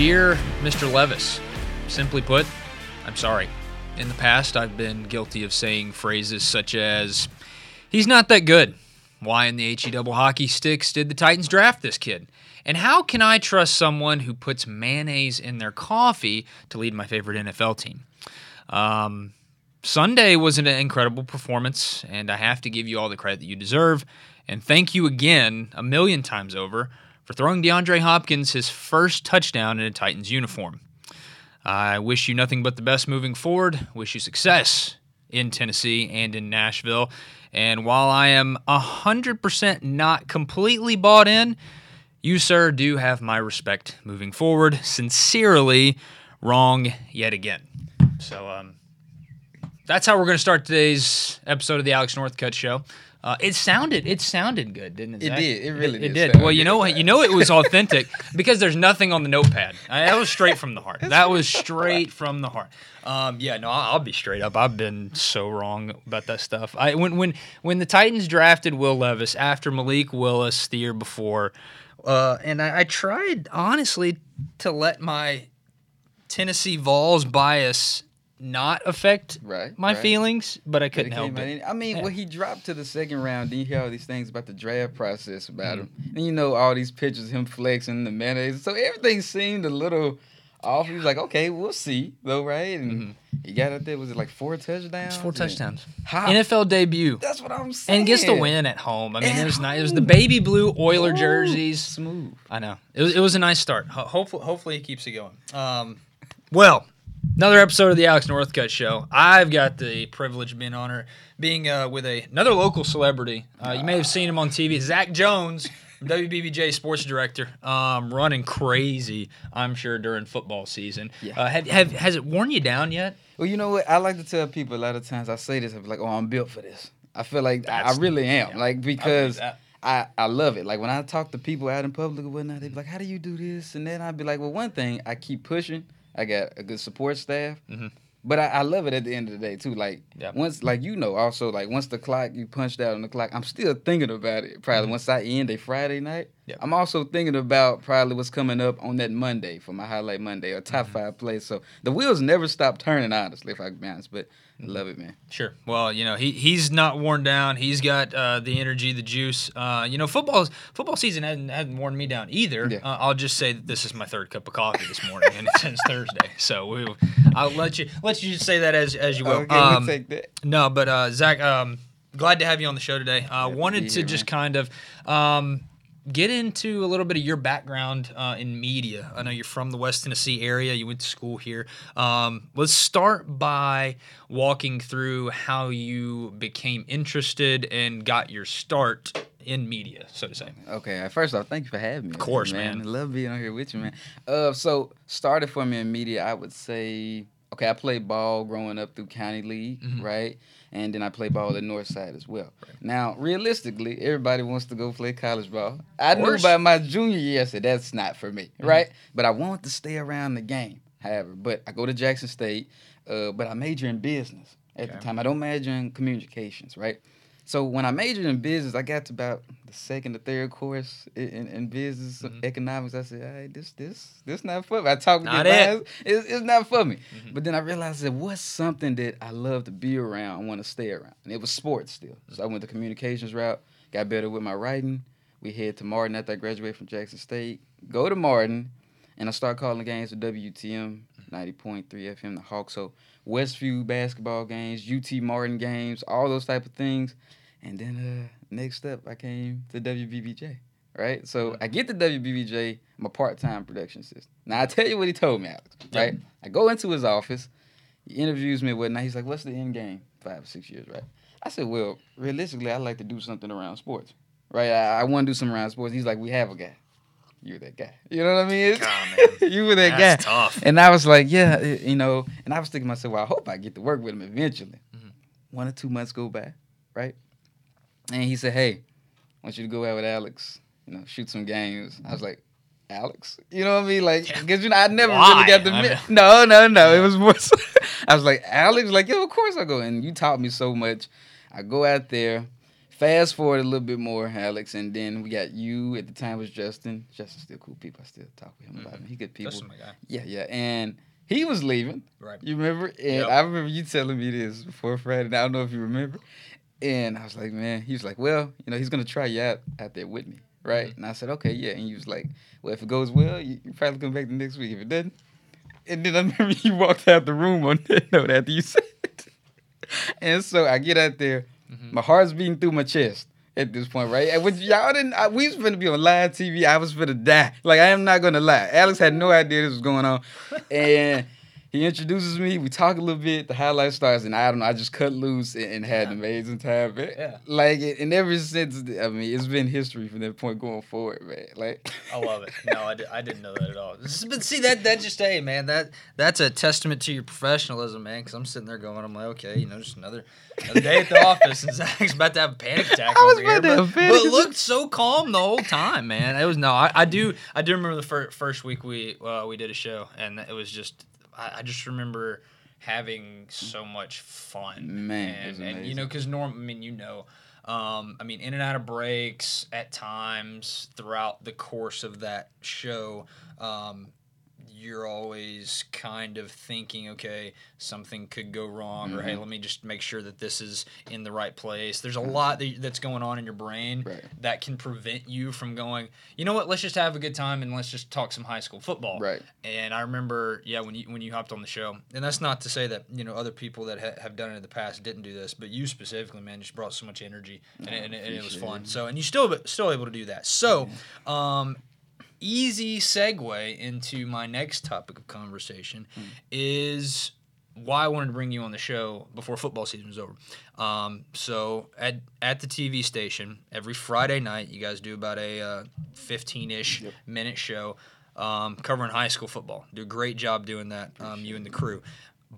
Dear Mr. Levis, simply put, I'm sorry. In the past, I've been guilty of saying phrases such as, he's not that good. Why in the HE double hockey sticks did the Titans draft this kid? And how can I trust someone who puts mayonnaise in their coffee to lead my favorite NFL team? Um, Sunday was an incredible performance, and I have to give you all the credit that you deserve. And thank you again, a million times over, for throwing DeAndre Hopkins his first touchdown in a Titans uniform. I wish you nothing but the best moving forward. Wish you success in Tennessee and in Nashville. And while I am 100% not completely bought in, you, sir, do have my respect moving forward. Sincerely, wrong yet again. So, um, that's how we're going to start today's episode of the Alex Northcutt Show. Uh, it sounded it sounded good, didn't it? It Zach? did. It really it, did did. Well, you know what? You know it was authentic because there's nothing on the notepad. I, that was straight from the heart. that was straight from the heart. Um, yeah, no, I'll, I'll be straight up. I've been so wrong about that stuff. I when when when the Titans drafted Will Levis after Malik Willis the year before, uh, and I, I tried honestly to let my Tennessee Vols bias not affect Right, my right. feelings, but I couldn't help it. in- I mean, Yeah. when he dropped to the second round, then you hear all these things about the draft process about Mm-hmm. him. And you know all these pictures of him flexing the mayonnaise. So everything seemed a little off. He was like, okay, we'll see, though, right? And he got out there, was it like four touchdowns? Mm-hmm. It's four touchdowns. How? NFL debut. That's what I'm saying. And gets the win at home. I mean, At it was nice. It was the baby blue Oiler Ooh, jerseys. Smooth. I know. It was, it was a nice start. Ho- hopefully, hopefully it keeps it going. Um, well, another episode of the Alex Northcutt Show. I've got the privilege of being honor being uh, with a, another local celebrity. Uh, you may have seen him on TV, Zach Jones, WBBJ sports director, um, running crazy. I'm sure during football season. Yeah. Uh, have, have has it worn you down yet? Well, you know what? I like to tell people a lot of times I say this, I'm like, oh, I'm built for this. I feel like I, I really am. Like, because that. I, I love it. Like when I talk to people out in public or whatnot, they be like, "How do you do this?" And then I'd be like, "Well, one thing, I keep pushing. I got a good support staff, Mhm. but I, I love it at the end of the day too. Like once, like you know, also like once the clock you punched out on the clock, I'm still thinking about it. Probably once I end a Friday night, Yep. I'm also thinking about probably what's coming up on that Monday for my highlight Monday or top five plays. So the wheels never stop turning, honestly, if I can be honest. But I love it, man. Sure. Well, you know, he he's not worn down. He's got uh, the energy, the juice. Uh, you know, football football season hasn't, hasn't worn me down either. Yeah. Uh, I'll just say that this is my third cup of coffee this morning, and it's, it's Thursday. So we, I'll let you let you just say that as as you will. Okay, Um, take that. no, but uh, Zach, um, glad to have you on the show today. Uh, to wanted to just man. kind of um, get into a little bit of your background uh, in media. I know you're from the West Tennessee area. You went to school here. Um, let's start by walking through how you became interested and got your start in media, so to say. Okay, uh, first off, thank you for having me. Of course, man. I love being on here with you, man. Uh, so started for me in media, I would say, okay, I played ball growing up through county league, Mhm. right? And then I play ball at North Side as well. Now, realistically, everybody wants to go play college ball. I knew by my junior year, I said that's not for me, right? But I wanted to stay around the game. However, but I go to Jackson State, uh, but I major in business at the time. I don't major in communications, right? So when I majored in business, I got to about the second or third course in, in, in business Mhm. economics. I said, "Hey, this this this not for me." I talked with Not the it. It's, it's not for me. Mhm. But then I realized that what's something that I love to be around, I want to stay around, and it was sports still. So I went the communications route, got better with my writing. We head to Martin after I graduated from Jackson State. Go to Martin, and I start calling games for WTM point three FM, the Hawks. So Westview basketball games, UT Martin games, all those type of things. And then uh, next up, I came to WBBJ. Right, so I get to WBBJ. I'm a part-time production assistant. Now I tell you what he told me, Alex. Right, I go into his office. He interviews me and whatnot. He's like, "What's the end game? Five, or six years, right?" I said, "Well, realistically, I'd like to do something around sports, right? I, I want to do something around sports." He's like, "We have a guy. You're that guy. You know what I mean? God, you were that That's guy." tough. And I was like, "Yeah, it- you know." And I was thinking to myself, "Well, I hope I get to work with him eventually." Mhm. One or two months go by, right? And he said, "Hey, I want you to go out with Alex. You know, shoot some games." I was like. Alex, you know what I mean? Like, because you know, I never Why? really got the. Mi- no, no, no. It was more. So, I was like, Alex, like, yeah, of course I go. And you taught me so much. I go out there, Fast forward a little bit more, Alex, and then we got you. At the time was Justin. Justin's still cool people. I still talk with him about mm-hmm. him. He good people. Justin, my guy. Yeah, yeah. And he was leaving. Right. You remember? And Yep. I remember you telling me this before Friday. and I don't know if you remember. And I was like, man, he was like, well, you know, he's gonna try you out out there with me, right? Mhm. And I said, okay, yeah. And he was like, well, if it goes well, you, you probably come back the next week. If it doesn't, and then I remember you walked out the room on that note after you said it. And so I get out there, Mhm. my heart's beating through my chest at this point, right? And which y'all didn't, I, we was finna be on live TV. I was finna die. Like I am not gonna lie. Alex had no idea this was going on, and he introduces me. We talk a little bit. The highlight starts, and I don't know. I just cut loose and, and had an amazing time. Man. Yeah. Like and ever since, I mean, it's been history from that point going forward, man. Like I love it. No, I, di- I didn't know that at all. But see that that just hey man that that's a testament to your professionalism, man. Because I'm sitting there going, I'm like, okay, you know, just another another day at the office, and Zach's about to have a panic attack I was over here. about to But, panic but looked so calm the whole time, man. It was no, I, I do I do remember the fir- first week we uh, we did a show, and it was just I, I just remember having so much fun, Man, and, and you know, because norm, I mean, you know. Um, I mean, in and out of breaks at times throughout the course of that show, um, you're always kind of thinking, okay, something could go wrong, or hey, Mhm. let me just make sure that this is in the right place. There's a lot that, that's going on in your brain Right. that can prevent you from going, you know what, let's just have a good time and let's just talk some high school football. right, And I remember, yeah, when you when you hopped on the show, and that's not to say that you know other people that ha- have done it in the past didn't do this, but you specifically, man, just brought so much energy, and, Oh, it, and, and it was fun. So, and you still still able to do that. So, um, easy segue into my next topic of conversation Hmm. is why I wanted to bring you on the show before football season was over. Um, so at at the TV station every Friday night, you guys do about a fifteen ish Yep. minute show um, covering high school football. Do a great job doing that, um, you and the crew.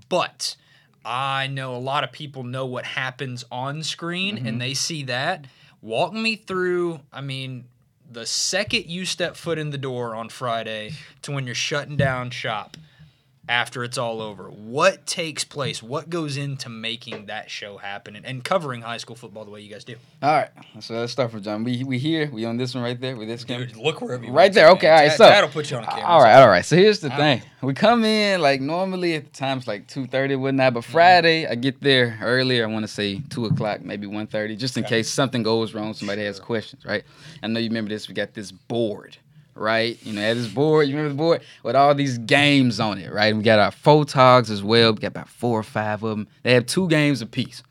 But I know a lot of people know what happens on screen Mhm. and they see that. Walk me through, I mean, the second you step foot in the door on Friday to when you're shutting down shop after it's all over. What takes place? What goes into making that show happen and, and covering high school football the way you guys do? all right. So let's start from John. We we here. We on this one right there with this camera. Dude, look wherever you are. Right there, to, okay, man. all right, That- so- that'll put you on camera. All right, all right. So here's the Ow. thing: we come in like normally at the times like two thirty, whatnot. But Mm-hmm. Friday, I get there earlier. I want to say two o'clock, maybe 1.30, just in Okay. case something goes wrong. Somebody has questions, right? I know you remember this. We got this board, right? You know, at this board, you remember the board with all these games on it, right? We got our photogs as well. We got about four or five of them. They have two games apiece.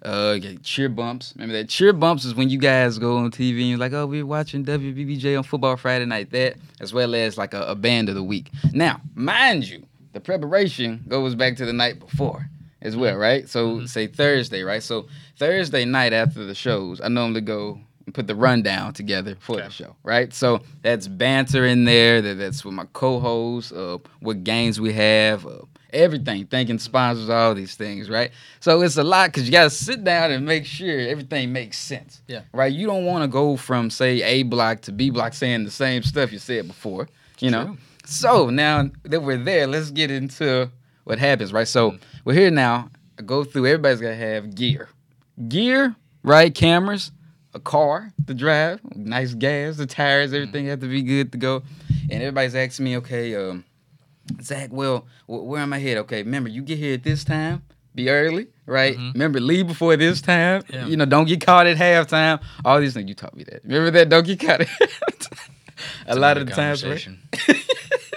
Uh, you got cheer bumps. Remember that cheer bumps is when you guys go on TV and you're like, oh, we're watching WBBJ on Football Friday night. That as well as like a, a band of the week. Now, mind you, the preparation goes back to the night before as well, right? So Mhm. say Thursday, right? So Thursday night after the shows, I normally go and put the rundown together for Okay. the show, right? So that's banter in there. That that's with my co-hosts, uh, what games we have, uh, everything, thanking sponsors, all these things, right? So it's a lot because you got to sit down and make sure everything makes sense. Yeah. Right. You don't want to go from say A block to B block saying the same stuff you said before. You know. So now that we're there, let's get into what happens, right? So Mm. we're here now. I go through. Everybody's gotta have gear, gear, right? Cameras, a car to drive, nice gas, the tires, everything have to be good to go. And everybody's asking me, okay, um, Zach, well, wh- where am I headed? Okay, remember you get here at this time. Be early, right? Mhm. Remember, leave before this time. Yeah. You know, don't get caught at halftime. All these things you taught me that. Remember that? Don't get caught at halftime. A lot of the times, right?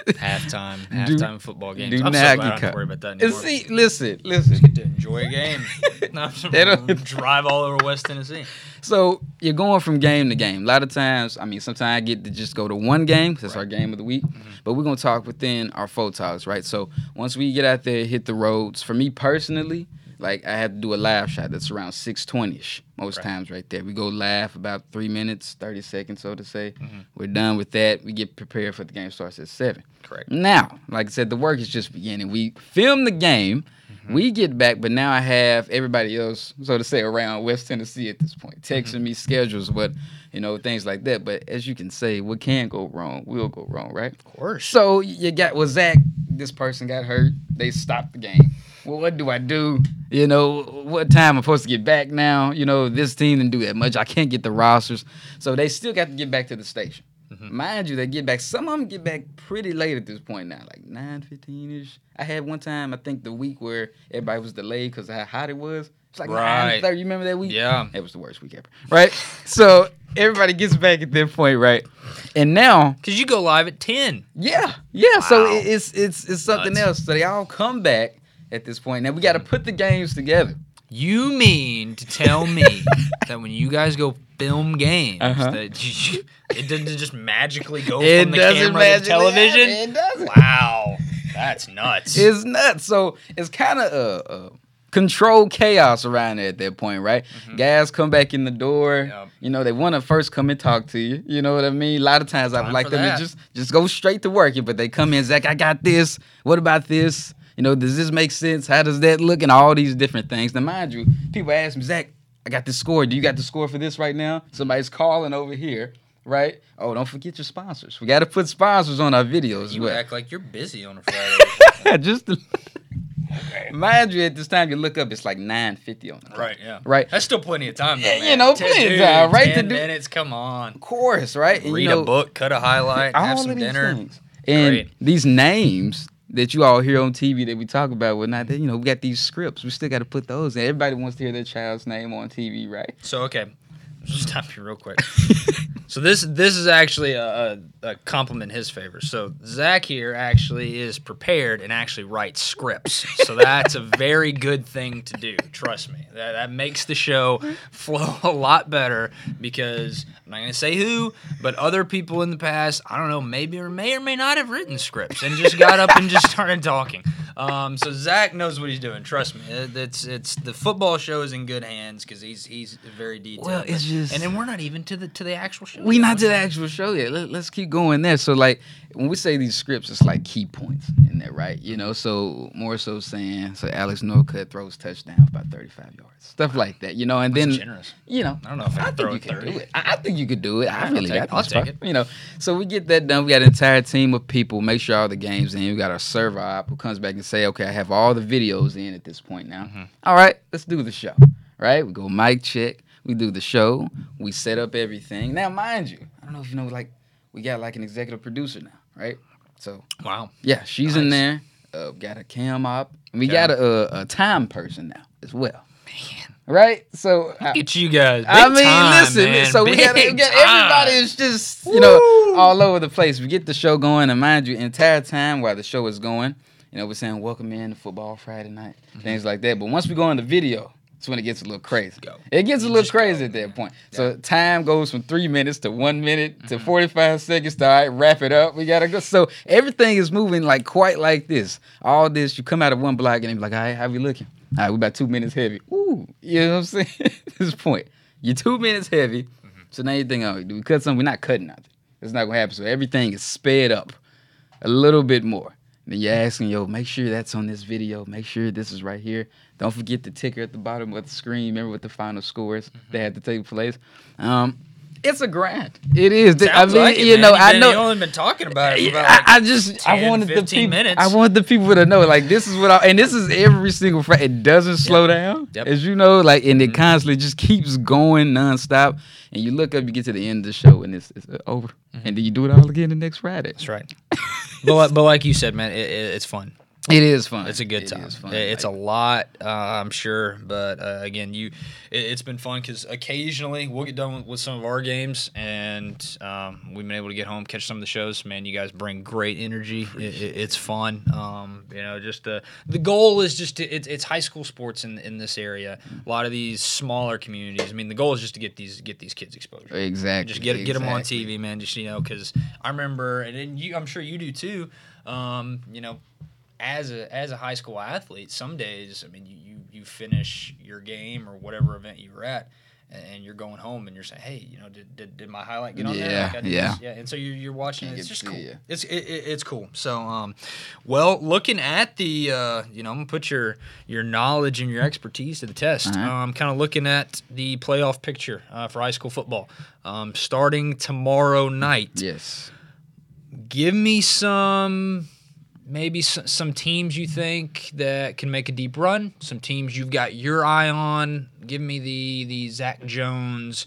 Halftime, halftime football games. do I'm so not glad I don't have to worry about that anymore. see, listen, listen. Just get to enjoy a game. Not They don't- drive all over West Tennessee. So you're going from game to game. A lot of times, I mean, sometimes I get to just go to one game that's our game of the week. Mhm. But we're gonna talk within our photos, right? So once we get out there, hit the roads. For me personally, like I have to do a live shot that's around 620ish most Right. times right there. We go live about three minutes, 30 seconds, so to say. Mhm. We're done with that. We get prepared for the game starts at seven. Correct. Now, like I said, the work is just beginning. We film the game. Mhm. We get back, but now I have everybody else, so to say, around West Tennessee at this point, texting Mm-hmm. me schedules, but you know things like that. But as you can say, what can go wrong will go wrong, right? Of course. So you got well, Zach. This person got hurt. They stopped the game. Well, what do I do? You know, what time I'm supposed to get back now? You know, this team didn't do that much. I can't get the rosters. So they still got to get back to the station. Mm-hmm. Mind you, they get back. Some of them get back pretty late at this point now, like 9 15 ish. I had one time, I think the week where everybody was delayed because of how hot it was. It's like Right. 9 30. You remember that week? Yeah. It was the worst week ever. Right? so everybody gets back at that point, right? And now, Because you go live at 10. yeah, yeah. So Wow. it- it's it's it's something Nuts. else. So they all come back at this point. Now we got to put the games together. You mean to tell me that when you guys go film games, Uh-huh. that you, it doesn't just magically go It from the camera to television? It doesn't. Wow, that's nuts. It's nuts. So it's kind of a, a controlled chaos around there at that point, right? Guys come back in the door. Mm-hmm. Yep. You know, they want to first come and talk to you. You know what I mean? A lot of times I would like them that. to just just go straight to work, but they come in, Zach, I got this. What about this? You know, does this make sense? How does that look? And all these different things. Now, mind you, people ask me, Zach, I got the score. Do you got the score for this right now? Somebody's calling over here, right? Oh, don't forget your sponsors. We got to put sponsors on our videos you well. act like you're busy on a Friday. just to, mind you, at this time you look up, it's like nine fifty on the clock. right, yeah. Right. That's still plenty of time, though, Yeah, man. you know, Ten- plenty of time, right, to 10 do- minutes, come on. Of course, right? And, Read you know, a book, cut a highlight, have some dinner. things. And Great. these names that you all hear on TV that we talk about, well, not that you know, we got these scripts. We still got to put those. in. Everybody wants to hear their child's name on TV, right? So okay, stop you real quick. So this this is actually a, a, compliment in his favor. So Zach here actually is prepared and actually writes scripts. So that's a very good thing to do. Trust me. That, that makes the show flow a lot better because I'm not gonna say who, but other people in the past, I don't know, maybe or may or may not have written scripts and just got up and just started talking. Um, so Zach knows what he's doing. Trust me. It- It's it's the football show is in good hands because he's he's very detailed. Well, it's just- and then we're not even to the to the actual show. We're not to the actual show yet. Let, us keep going there. So like when we say these scripts, it's like key points in there, right? You know, so more so saying so Alex Northcutt throws touchdown about thirty five yards, stuff like that. You know, and That's then generous. you know, I don't know if I can think throw you it can 30. do it. I, I think you could do it. I I'll really got it. I'll take it. You know, so we get that done. We got an entire team of people. Make sure all the games in. We got our server op who comes back and say, okay, I have all the videos in at this point now. Mm-hmm. All right, let's do the show. Right, we go mic check. We do the show. We set up everything. Now, mind you, I don't know if you know, like we got like an executive producer now, right? So Wow. yeah, she's in there. Uh, got a cam op. We Okay. got a, a, a time person now as well. Man. Right? So I- at you guys. I mean, time, listen. man. So we got, we got everybody is just you know all over the place. We get the show going, and mind you, entire time while the show is going, you know, we're saying welcome in to football Friday night, things like that. But once we go in the video, it's when it gets a little crazy. Go. It gets a little crazy go, at that man. point. So time goes from three minutes to one minute to forty five seconds to all right, wrap it up. We gotta go. So everything is moving like quite like this. All this, you come out of one block and they be like, all right, how we looking? All right, we about two minutes heavy. Ooh, you know what I'm saying? At this point, you're two minutes heavy. So now you think, oh, do we cut something? We're not cutting nothing. It's not gonna happen. So everything is sped up a little bit more. Then you're asking, yo, make sure that's on this video. Make sure this is right here. Don't forget the ticker at the bottom of the screen. Remember what the final scores that had to take place. Um, it's a grind. It is. I mean, like it, you man. know, I know. You've only been talking about it for about I, like I just I wanted the people minutes. I wanted the people to know like this is what I and this is every single Friday. It doesn't slow down, Yep. Mm-hmm. as you know, like and it constantly just keeps going nonstop. And you look up, you get to the end of the show, and it's, it's over, and then you do it all again the next Friday. Mm-hmm. That's right. but like- but like you said, man, it, it, it's fun. It is fun. It's a good time. fun. It's Like, a lot, uh, I'm sure, but uh, again, you, it, it's been fun because occasionally we'll get done with, with some of our games, and um, we've been able to get home, catch some of the shows. Man, you guys bring great energy. It, it, it's fun. Um, you know, just the the goal is just to, it's it's high school sports in in this area. A lot of these smaller communities. I mean, the goal is just to get these get these kids exposure. exactly. Just get get them on. TV, man. Just you know, because I remember, and then you, I'm sure you do too. Um, you know, as a as a high school athlete, some days, I mean, you you, you finish your game or whatever event you were at, and, you're going home, and you're saying, hey, you know, did, did, did my highlight get on there? Yeah, Like, I yeah. this? yeah. And so you're, you're watching, it. it's just cool. ya. It's it, it, it's cool. So, um, well, looking at the, uh, you know, I'm gonna put your your knowledge and your expertise to the test. Right. Um, kind of looking at the playoff picture uh, for high school football, um, starting tomorrow night Yes. give me some maybe some teams you think that can make a deep run. Some teams you've got your eye on. Give me the the Zach Jones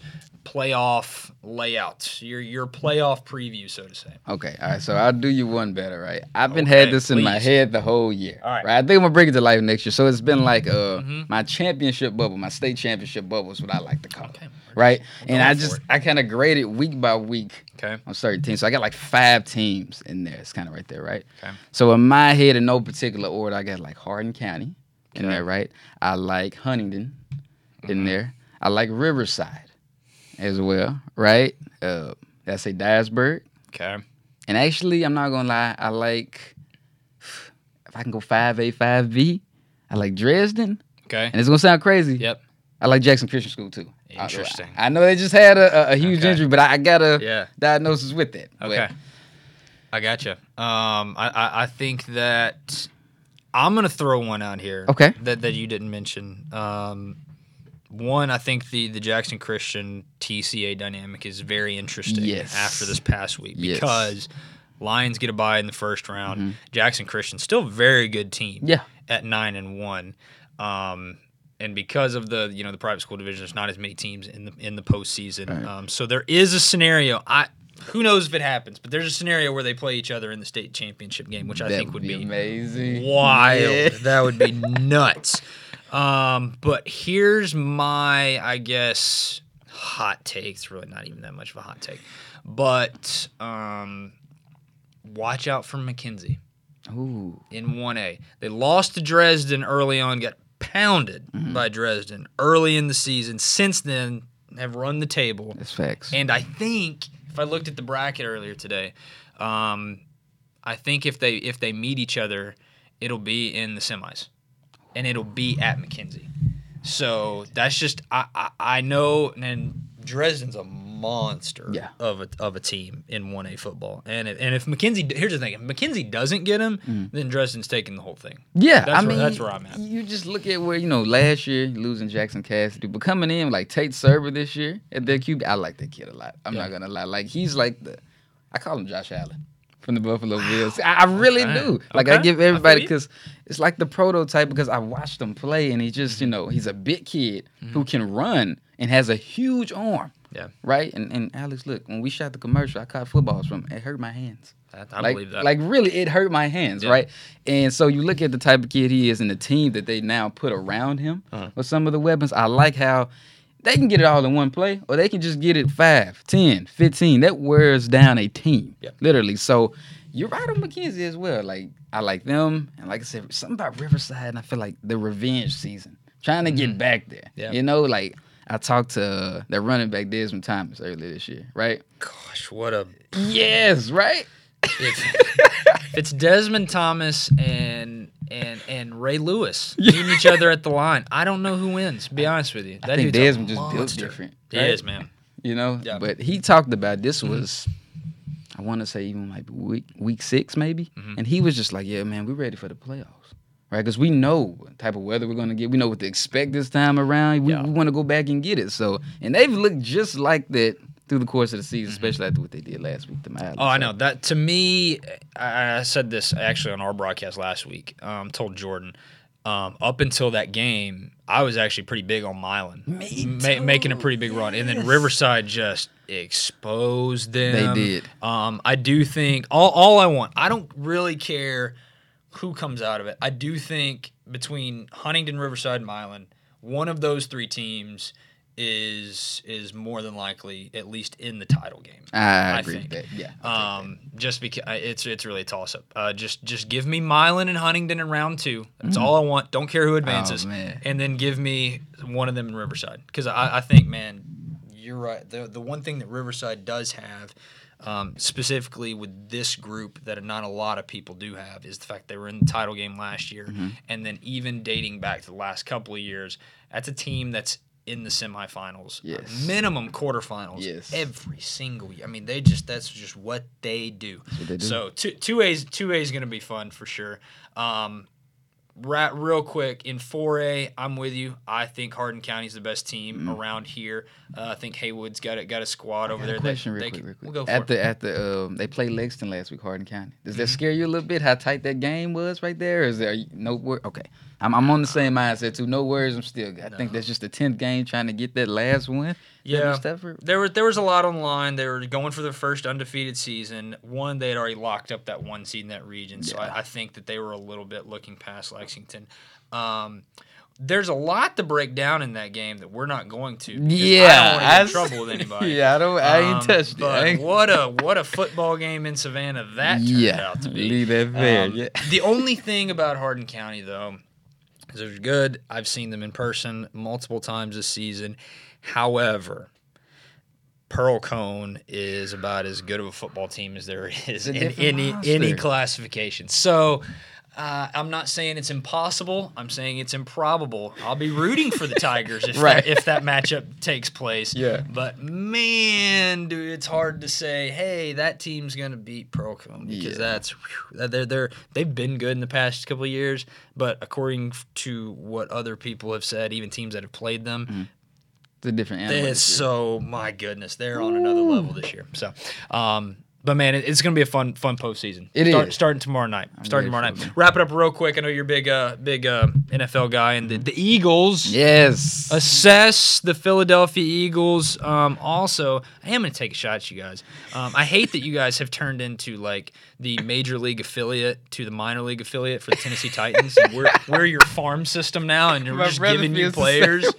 playoff layout. Your your playoff preview, so to say. Okay, all right. So I'll do you one better, right? I've been Okay, had this in my head the whole year. All right. I think I'm gonna bring it to life next year. So it's been like uh Mhm. my championship bubble, my state championship bubble is what I like to call it. Right? And I just it. I kind of graded week by week Okay. on certain teams. So I got like five teams in there. It's kind of right there, right? Okay. So in my head, in no particular order, I got like Hardin County in there, right? I like Huntingdon in Mhm. there. I like Riverside as well, right? Uh, I say Dyersburg? Okay. And actually, I'm not gonna lie, I like if I can go five A, five B, I like Dresden. Okay. And it's gonna sound crazy. Yep. I like Jackson Christian School too. I- Interesting. I, know they just had a, a, a huge Okay. injury, but I, I got a Yeah. diagnosis with that. But Okay. I gotcha. Um, I, I, I think that I'm gonna throw one out here. Okay. That that you didn't mention. Um, one, I think the the Jackson Christian TCA dynamic is very interesting Yes. after this past week Yes. because Lions get a bye in the first round. Mhm. Jackson Christian still a very good team Yeah. at nine and one. Um, and because of the you know the private school division, there's not as many teams in the in the postseason. Right. Um, so there is a scenario. I who knows if it happens, but there's a scenario where they play each other in the state championship game, which I That think would be, amazing. wild. Yeah. That would be nuts. Um, but here's my, I guess, hot take. It's really not even that much of a hot take, but um, watch out for McKenzie Ooh. in 1A. They lost to Dresden early on, got pounded Mm-hmm. by Dresden early in the season. Since then, have run the table. That's facts. And I think if I looked at the bracket earlier today, um, I think if they if they meet each other, it'll be in the semis, and it'll be at McKenzie. So that's just I I, I know and Dresden's a monster Yeah. of a of a team in one A football, and if, and if McKenzie here's the thing if McKenzie doesn't get him, Mm. then Dresden's taking the whole thing. Yeah, That's I where- mean, that's where I'm at. You just look at where you know last year losing Jackson Cassidy, but coming in like Tate Server this year at their QB, I like that kid a lot. I'm Yeah. not gonna lie, like he's like the, I call him Josh Allen from the Buffalo Bills. I, I really Okay. do. Like Okay. I give everybody because it's like the prototype because I watched him play and he just you know he's a big kid who can run and has a huge arm. Yeah. Right. And and Alex, look, when we shot the commercial, I caught footballs from. It hurt my hands I, I like, believe that. Like really, it hurt my hands, Yeah. right? And so you look at the type of kid he is and the team that they now put around him Uh-huh. with some of the weapons. I like how they can get it all in one play, or they can just get it 5, 10, 15. That wears down a team, Yeah. literally. So you're right on McKenzie as well. Like I like them, and like I said, something about Riverside, and I feel like the revenge season, trying to get back there. Mm-hmm. Yeah. You know, like I talked to uh, that running back Desmond Thomas earlier this year, right? Gosh, what a Yes, right. If, if it's Desmond Thomas and and and Ray Lewis meeting each other at the line, I don't know who wins. Be honest with you, that I think Desmond just built different. He right? is, man. You know, Yeah. but he talked about this was, I want to say even like week week six maybe, Mhm. and he was just like, "Yeah, man, we're ready for the playoffs, right? Because we know what type of weather we're gonna get. We know what to expect this time around. We, Yeah. we want to go back and get it. So, and they've looked just like that through the course of the season, Mm-hmm. especially after what they did last week to Miles. Oh, I know that. To me, I, I said this actually on our broadcast last week. Um, told Jordan. Um, up until that game, I was actually pretty big on Milan, Me ma- making a pretty big run, and then Riverside just exposed them. They did. Um, I do think all, all I want. I don't really care who comes out of it. I do think between Huntingdon, Riverside, and Milan, one of those three teams is is more than likely at least in the title game. I I agree that. Yeah. Um, just because it's it's really a toss up. Uh, just just give me Milan and Huntingdon in round two. That's all I want. Don't care who advances, Mm. Oh, and then give me one of them in Riverside because I, I think man, you're right. The the one thing that Riverside does have. Um, specifically with this group that not a lot of people do have is the fact they were in the title game last year Mm-hmm. and then even dating back to the last couple of years that's a team that's in the semifinals Yes. minimum quarterfinals Yes. every single year. I mean, they just that's just what they do. what they do. So two two A's two A is going to be fun for sure. Um, rat real quick in 4A, I'm with you. I think Hardin County's the best team around here. Uh, I think Haywood's got a, got a squad over Mm. There. question that real they quick, can- real quick. We'll go for at it. the at the um, they played Lexington last week, Hardin County. Does Mm-hmm. that scare you a little bit? How tight that game was right there? Is there no word? Okay, I'm I'm on the same mindset too. No worries. I'm still. I think that's just the tenth game trying to get that last one. Yeah. There was there was a lot on the line. They were going for their first undefeated season. One, they had already locked up that one seed in that region, so Yeah. I, I think that they were a little bit looking past Lexington. Um, there's a lot to break down in that game that we're not going to. Yeah, I don't want to get in trouble with anybody. yeah, I don't. I ain't Um, touched it. But I ain't- what a what a football game in Savannah that turned yeah, out to be. leave that there. Um, yeah. The only thing about Hardin County, though, they're good. I've seen them in person multiple times this season. However, Pearl-Cohn is about as good of a football team as there is in any monster. any classification. So. Uh, I'm not saying it's impossible. I'm saying it's improbable. I'll be rooting for the Tigers if Right. that, if that matchup takes place. Yeah. But man, dude, it's hard to say. Hey, that team's gonna beat Pearl-Cohn because Yeah. that's whew, they're they're they've been good in the past couple of years. But according to what other people have said, even teams that have played them, It's a different animal. it's this so my goodness, they're on another level this year. So, um, but man, it's gonna be a fun fun postseason. It Start, is. starting tomorrow night. starting tomorrow night. Wrap it up real quick. I know you're a big uh big uh NFL guy, and the, the Eagles Yes. assess the Philadelphia Eagles. Um, also, I am going to take a shot at you guys. Um, I hate that you guys have turned into like the major league affiliate to the minor league affiliate for the Tennessee Titans. And we're, we're your farm system now, and we're My just giving you feels the same players.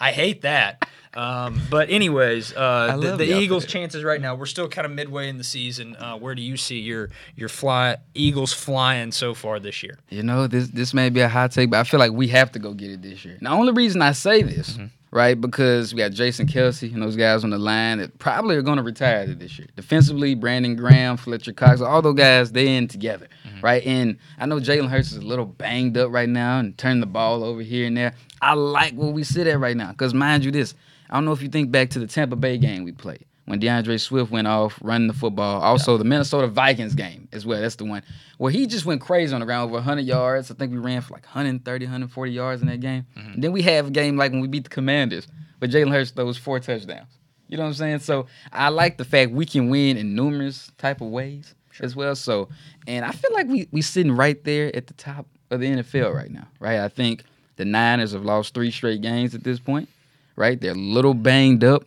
I hate that. Um, but anyways, uh, the, the Eagles' chances right now. We're still kind of midway in the season. Uh, where do you see your your fly Eagles flying so far this year? You know, this this may be a hot take, but I feel like we have to go get it this year. The only reason I say this, Mm-hmm. right, because we got Jason Kelce and those guys on the line that probably are going to retire this year. Defensively, Brandon Graham, Fletcher Cox, all those guys, they in together, Mm-hmm. right? And I know Jalen Hurts is a little banged up right now and turning the ball over here and there. I like where we sit at right now, because mind you, this I don't know if you think back to the Tampa Bay game we played when D'Andre Swift went off running the football. Also, the Minnesota Vikings game as well. That's the one where he just went crazy on the ground over 100 yards. I think we ran for like 130, 140 yards in that game. And then we have a game like when we beat the Commanders, where Jalen Hurts throws four touchdowns. You know what I'm saying? So I like the fact we can win in numerous type of ways as well. So, and I feel like we we sitting right there at the top of the NFL right now, right? I think the Niners have lost three straight games at this point, right? They're a little banged up.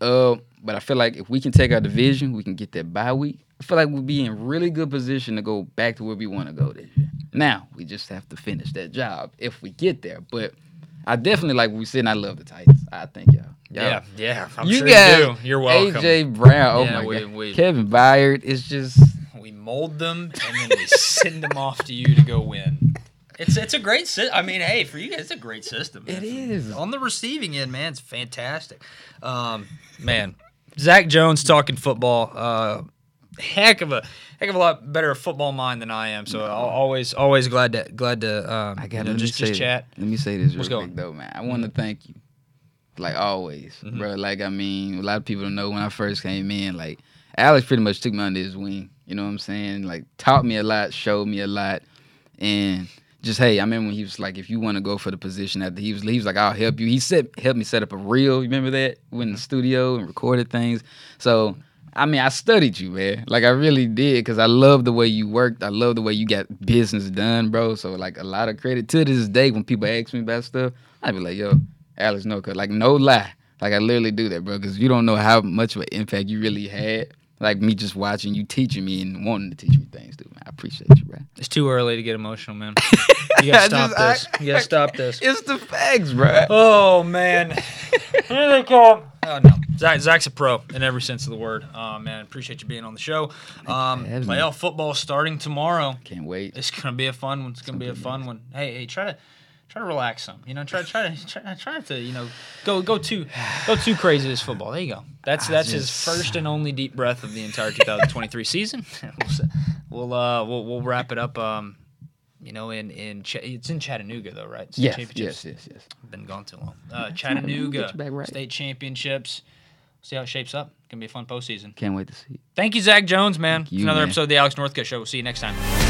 Uh, but I feel like if we can take our division, we can get that bye week. I feel like we'll be in really good position to go back to where we want to go this year. Now we just have to finish that job if we get there. But I definitely like what we said. And I love the Titans. I think y'all. y'all Yeah, yeah. I'm you sure got you do. You're welcome. AJ Brown. Oh Yeah, my we- god. we- Kevin Byard is just. We mold them and then we send them off to you to go win. It's it's a great system. I mean, hey, for you guys, it's a great system. man. It is. on the receiving end, man. It's fantastic. Um, man, Zach Jones talking football. Uh, heck of a heck of a lot better football mind than I am. So I'll always always glad to glad to um, I you got know, to just say just chat. Let me say this real What's quick going? Mm-hmm. though, man. I want to thank you, like always, bro. Like I mean, a lot of people don't know when I first came in. Like Alex pretty much took me under his wing. You know what I'm saying? Like taught me a lot, showed me a lot, and just hey, I remember when he was like, if you want to go for the position after he was, he was like, I'll help you. He said helped me set up a reel. You remember that? Went in Mm-hmm. the studio and recorded things. So. I mean, I studied you, man. Like I really did, cause I love the way you worked. I love the way you got business done, bro. So like a lot of credit to this day when people ask me about stuff, I be like, yo, Alex, no, cause like no lie, like I literally do that, bro. Cause you don't know how much of an impact you really had. Like me just watching you teaching me and wanting to teach me things, dude. Man, I appreciate you, bro. It's too early to get emotional, man. You gotta stop just- this. You gotta stop this. It's the facts, bro. Oh man, here they come. Oh no, Zach, Zach's a pro in every sense of the word. Uh, man, appreciate you being on the show. Um, for having me. playoff football starting tomorrow. Can't wait. It's gonna be a fun one. It's gonna be a fun one. Hey, hey, try to try to relax some. You know, try try to try, try to you know go go too go too crazy this football. There you go. That's I that's his first and only deep breath of the entire 2023 season. we'll we'll uh we'll, we'll wrap it up. Um, you know, in in Ch- it's in Chattanooga though, right? State Yes, championships. yes, yes, yes. Been gone too long. Uh, Chattanooga right. state championships. See how it shapes up. Gonna be a fun postseason. Can't wait to see. it. Thank you, Zach Jones, man. Thank you, It's another man. episode of the Alex Northcutt Show. We'll see you next time.